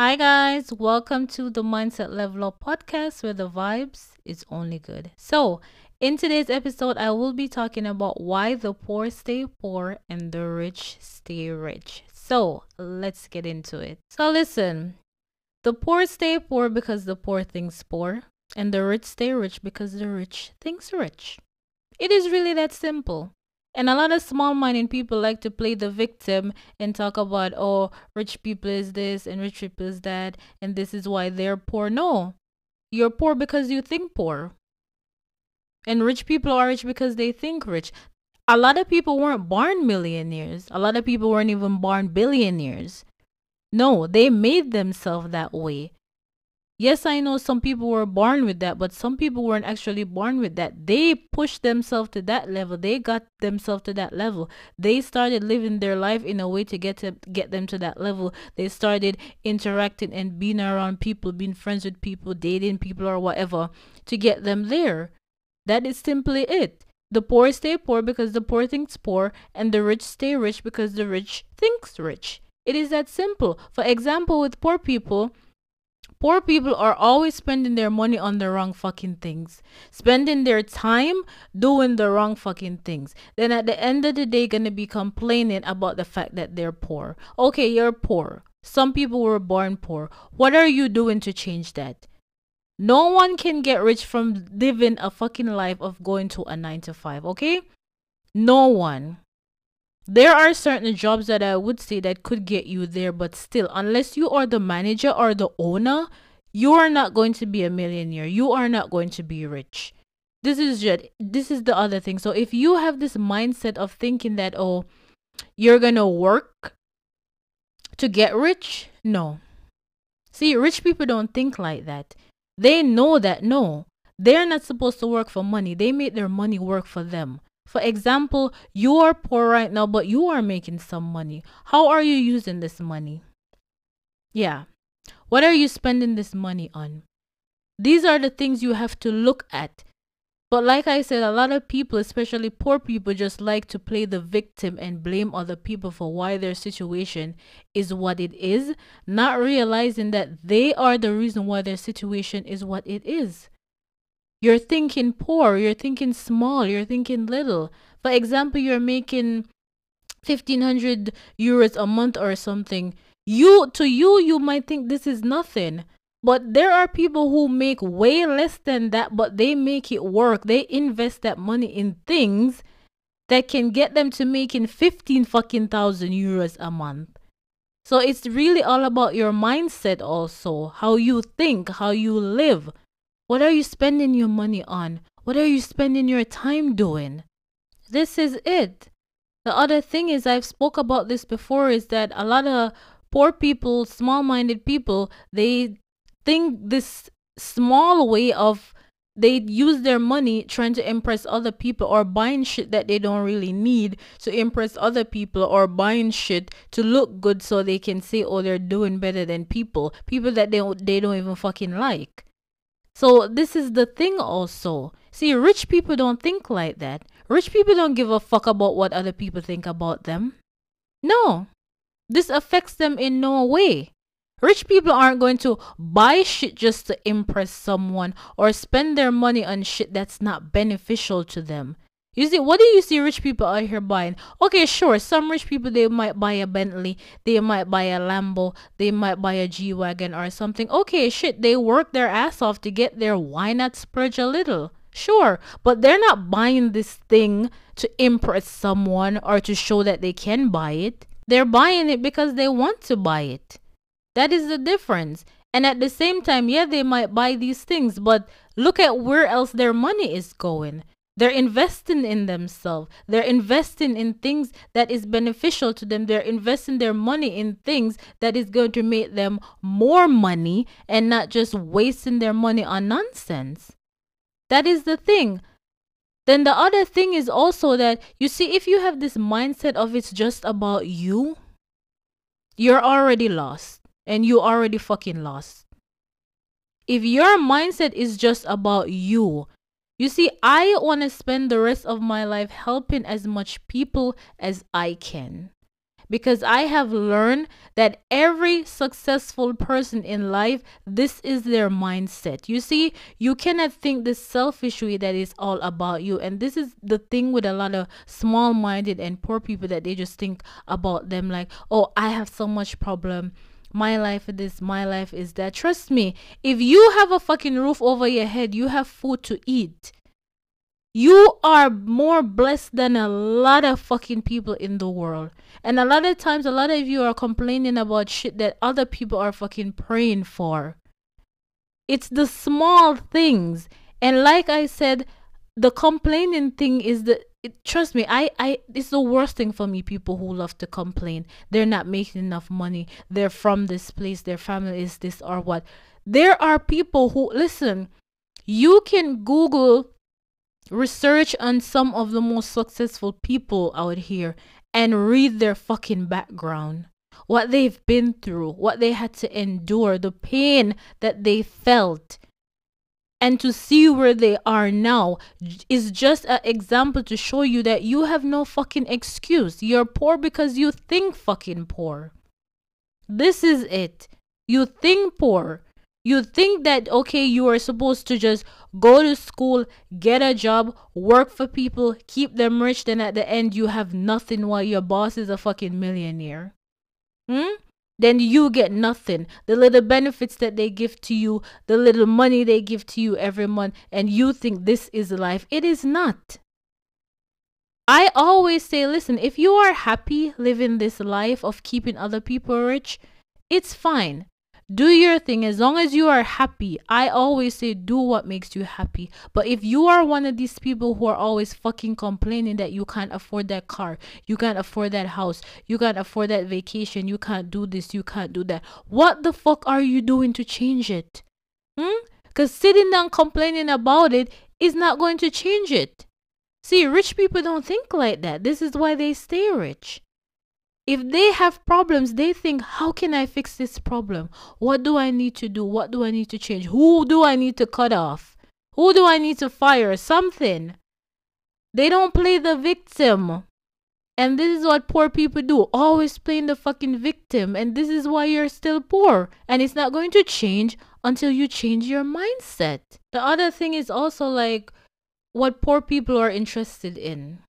Hi guys, welcome to the Mindset Level Up podcast where the vibes is only good. So, in today's episode, I will be talking about why the poor stay poor and the rich stay rich. So, let's get into it. So, listen, the poor stay poor because the poor thinks poor, and the rich stay rich because the rich thinks rich. It is really that simple. And a lot of small minded people like to play the victim and talk about, oh, rich people is this and rich people is that, and this is why they're poor. No, you're poor because you think poor. And rich people are rich because they think rich. A lot of people weren't born millionaires, a lot of people weren't even born billionaires. No, they made themselves that way. Yes, I know some people were born with that, but some people weren't actually born with that. They pushed themselves to that level. They got themselves to that level. They started living their life in a way to get to get them to that level. They started interacting and being around people, being friends with people, dating people or whatever to get them there. That is simply it. The poor stay poor because the poor thinks poor, and the rich stay rich because the rich thinks rich. It is that simple. For example, with poor people, Poor people are always spending their money on the wrong fucking things, spending their time doing the wrong fucking things. Then at the end of the day, gonna be complaining about the fact that they're poor. Okay, you're poor. Some people were born poor. What are you doing to change that? No one can get rich from living a fucking life of going to a nine to five, okay? No one there are certain jobs that I would say that could get you there, but still, unless you are the manager or the owner, you are not going to be a millionaire. You are not going to be rich. This is just this is the other thing. So if you have this mindset of thinking that oh, you're gonna work to get rich, no. See, rich people don't think like that. They know that no, they're not supposed to work for money. They make their money work for them. For example, you are poor right now, but you are making some money. How are you using this money? Yeah. What are you spending this money on? These are the things you have to look at. But like I said, a lot of people, especially poor people, just like to play the victim and blame other people for why their situation is what it is, not realizing that they are the reason why their situation is what it is. You're thinking poor, you're thinking small, you're thinking little. For example, you're making 1500 euros a month or something. You to you you might think this is nothing. But there are people who make way less than that, but they make it work. They invest that money in things that can get them to making 15 fucking thousand euros a month. So it's really all about your mindset also, how you think, how you live. What are you spending your money on? What are you spending your time doing? This is it. The other thing is I've spoke about this before is that a lot of poor people, small-minded people, they think this small way of they use their money trying to impress other people or buying shit that they don't really need to impress other people or buying shit to look good so they can say oh they're doing better than people people that they they don't even fucking like so this is the thing also. See, rich people don't think like that. Rich people don't give a fuck about what other people think about them. No. This affects them in no way. Rich people aren't going to buy shit just to impress someone or spend their money on shit that's not beneficial to them. You see, what do you see rich people out here buying? Okay, sure, some rich people they might buy a Bentley, they might buy a Lambo, they might buy a G wagon or something. Okay, shit, they work their ass off to get there. Why not splurge a little? Sure, but they're not buying this thing to impress someone or to show that they can buy it. They're buying it because they want to buy it. That is the difference. And at the same time, yeah, they might buy these things, but look at where else their money is going. They're investing in themselves. They're investing in things that is beneficial to them. They're investing their money in things that is going to make them more money and not just wasting their money on nonsense. That is the thing. Then the other thing is also that you see, if you have this mindset of it's just about you, you're already lost and you already fucking lost. If your mindset is just about you, you see, I want to spend the rest of my life helping as much people as I can. because I have learned that every successful person in life, this is their mindset. You see, you cannot think this selfish way that is all about you. And this is the thing with a lot of small minded and poor people that they just think about them like, oh, I have so much problem my life is this, my life is that. Trust me, if you have a fucking roof over your head, you have food to eat. You are more blessed than a lot of fucking people in the world. And a lot of times, a lot of you are complaining about shit that other people are fucking praying for. It's the small things. And like I said, the complaining thing is the it, trust me i i it's the worst thing for me people who love to complain. They're not making enough money. They're from this place. Their family is this or what. There are people who listen you can google research on some of the most successful people out here and read their fucking background. What they've been through what they had to endure the pain that they felt and to see where they are now is just an example to show you that you have no fucking excuse. You're poor because you think fucking poor. This is it. You think poor. You think that okay you are supposed to just go to school get a job work for people keep them rich then at the end you have nothing while your boss is a fucking millionaire. Hmm then you get nothing. The little benefits that they give to you, the little money they give to you every month, and you think this is life. It is not. I always say, listen, if you are happy living this life of keeping other people rich, it's fine do your thing as long as you are happy. I always say do what makes you happy. But if you are one of these people who are always fucking complaining that you can't afford that car, you can't afford that house, you can't afford that vacation, you can't do this, you can't do that. What the fuck are you doing to change it? Hmm? Cuz sitting down complaining about it is not going to change it. See, rich people don't think like that. This is why they stay rich if they have problems they think how can i fix this problem? What do i need to do? What do i need to change? Who do i need to cut off? Who do i need to fire? Something. They don't play the victim. And this is what poor people do. Always playing the fucking victim. And this is why you're still poor. And it's not going to change until you change your mindset. The other thing is also like what poor people are interested in.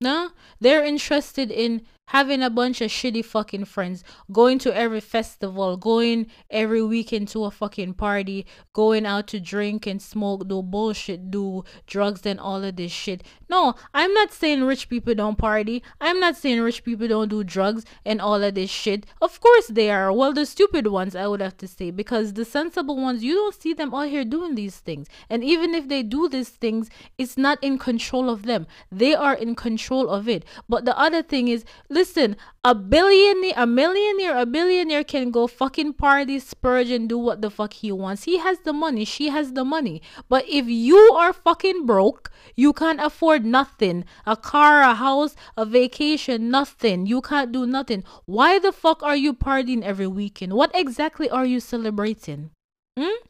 No they're interested in having a bunch of shitty fucking friends, going to every festival, going every weekend to a fucking party, going out to drink and smoke, do bullshit, do drugs and all of this shit. No, I'm not saying rich people don't party. I'm not saying rich people don't do drugs and all of this shit. Of course they are. Well, the stupid ones, I would have to say, because the sensible ones, you don't see them out here doing these things. And even if they do these things, it's not in control of them. They are in control of it. But the other thing is, Listen, a billionaire, a millionaire, a billionaire can go fucking party, spurge, and do what the fuck he wants. He has the money. She has the money. But if you are fucking broke, you can't afford nothing. A car, a house, a vacation, nothing. You can't do nothing. Why the fuck are you partying every weekend? What exactly are you celebrating? Hmm?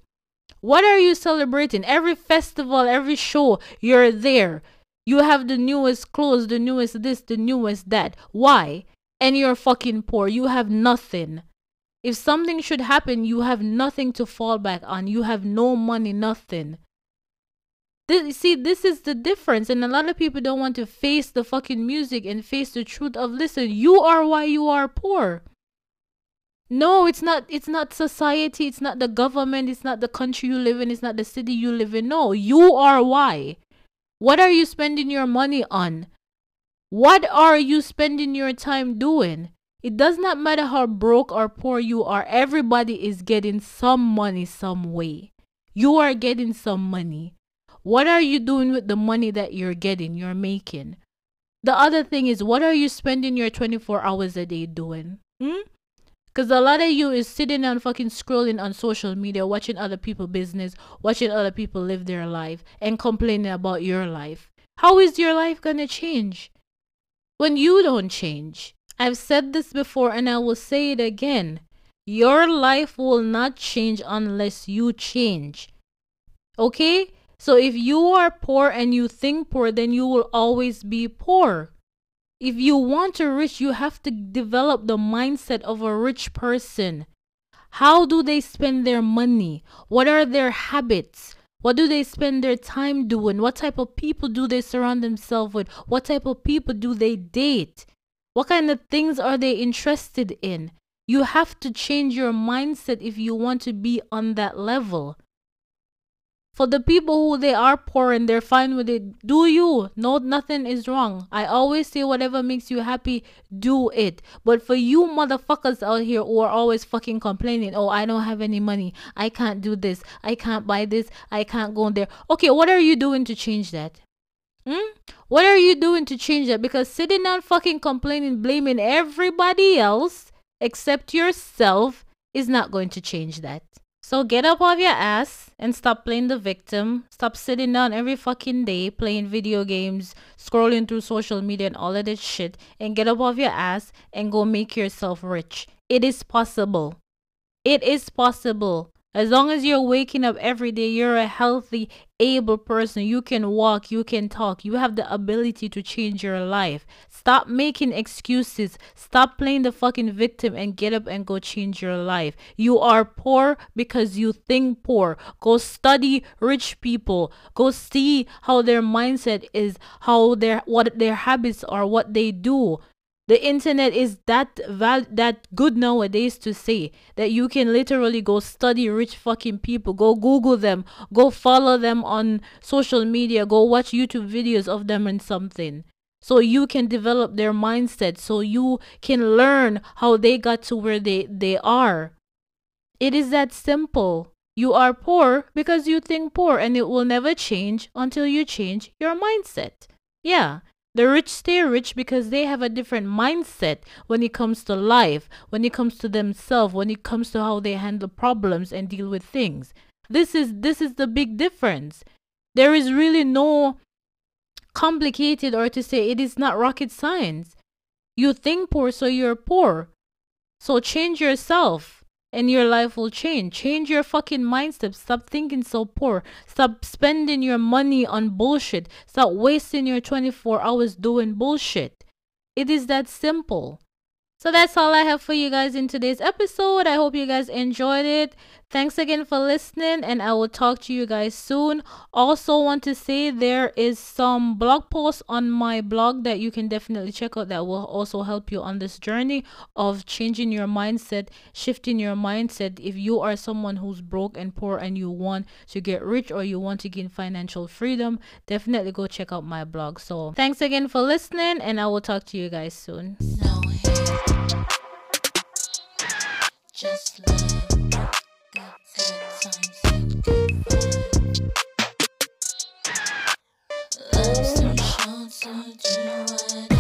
What are you celebrating? Every festival, every show, you're there. You have the newest clothes, the newest this, the newest that. Why? And you're fucking poor. You have nothing. If something should happen, you have nothing to fall back on. You have no money, nothing. This, see, this is the difference. And a lot of people don't want to face the fucking music and face the truth of listen, you are why you are poor. No, it's not it's not society, it's not the government, it's not the country you live in, it's not the city you live in. No, you are why. What are you spending your money on? What are you spending your time doing? It does not matter how broke or poor you are, everybody is getting some money some way. You are getting some money. What are you doing with the money that you're getting, you're making? The other thing is, what are you spending your 24 hours a day doing? Hmm? Because a lot of you is sitting and fucking scrolling on social media, watching other people business, watching other people live their life, and complaining about your life. How is your life gonna change when you don't change? I've said this before and I will say it again. Your life will not change unless you change. Okay? So if you are poor and you think poor, then you will always be poor. If you want to rich, you have to develop the mindset of a rich person. How do they spend their money? What are their habits? What do they spend their time doing? What type of people do they surround themselves with? What type of people do they date? What kind of things are they interested in? You have to change your mindset if you want to be on that level. For the people who they are poor and they're fine with it, do you. No, nothing is wrong. I always say whatever makes you happy, do it. But for you motherfuckers out here who are always fucking complaining, oh, I don't have any money. I can't do this. I can't buy this. I can't go there. Okay, what are you doing to change that? Hmm? What are you doing to change that? Because sitting down fucking complaining, blaming everybody else except yourself is not going to change that. So get up off your ass and stop playing the victim. Stop sitting down every fucking day playing video games, scrolling through social media and all of this shit and get up off your ass and go make yourself rich. It is possible. It is possible. As long as you're waking up every day, you're a healthy, able person. You can walk, you can talk. You have the ability to change your life. Stop making excuses. Stop playing the fucking victim and get up and go change your life. You are poor because you think poor. Go study rich people. Go see how their mindset is, how their what their habits are, what they do the internet is that val- that good nowadays to say that you can literally go study rich fucking people go google them go follow them on social media go watch youtube videos of them and something. So you can develop their mindset so you can learn how they got to where they they are. It is that simple. You are poor because you think poor and it will never change until you change your mindset. Yeah the rich stay rich because they have a different mindset when it comes to life, when it comes to themselves, when it comes to how they handle problems and deal with things. This is this is the big difference. There is really no complicated or to say it is not rocket science. You think poor so you're poor. So change yourself and your life will change. Change your fucking mindset. Stop thinking so poor. Stop spending your money on bullshit. Stop wasting your 24 hours doing bullshit. It is that simple. So that's all I have for you guys in today's episode. I hope you guys enjoyed it. Thanks again for listening, and I will talk to you guys soon. Also, want to say there is some blog posts on my blog that you can definitely check out that will also help you on this journey of changing your mindset, shifting your mindset. If you are someone who's broke and poor and you want to get rich or you want to gain financial freedom, definitely go check out my blog. So, thanks again for listening, and I will talk to you guys soon. No just Let's too short, so do what?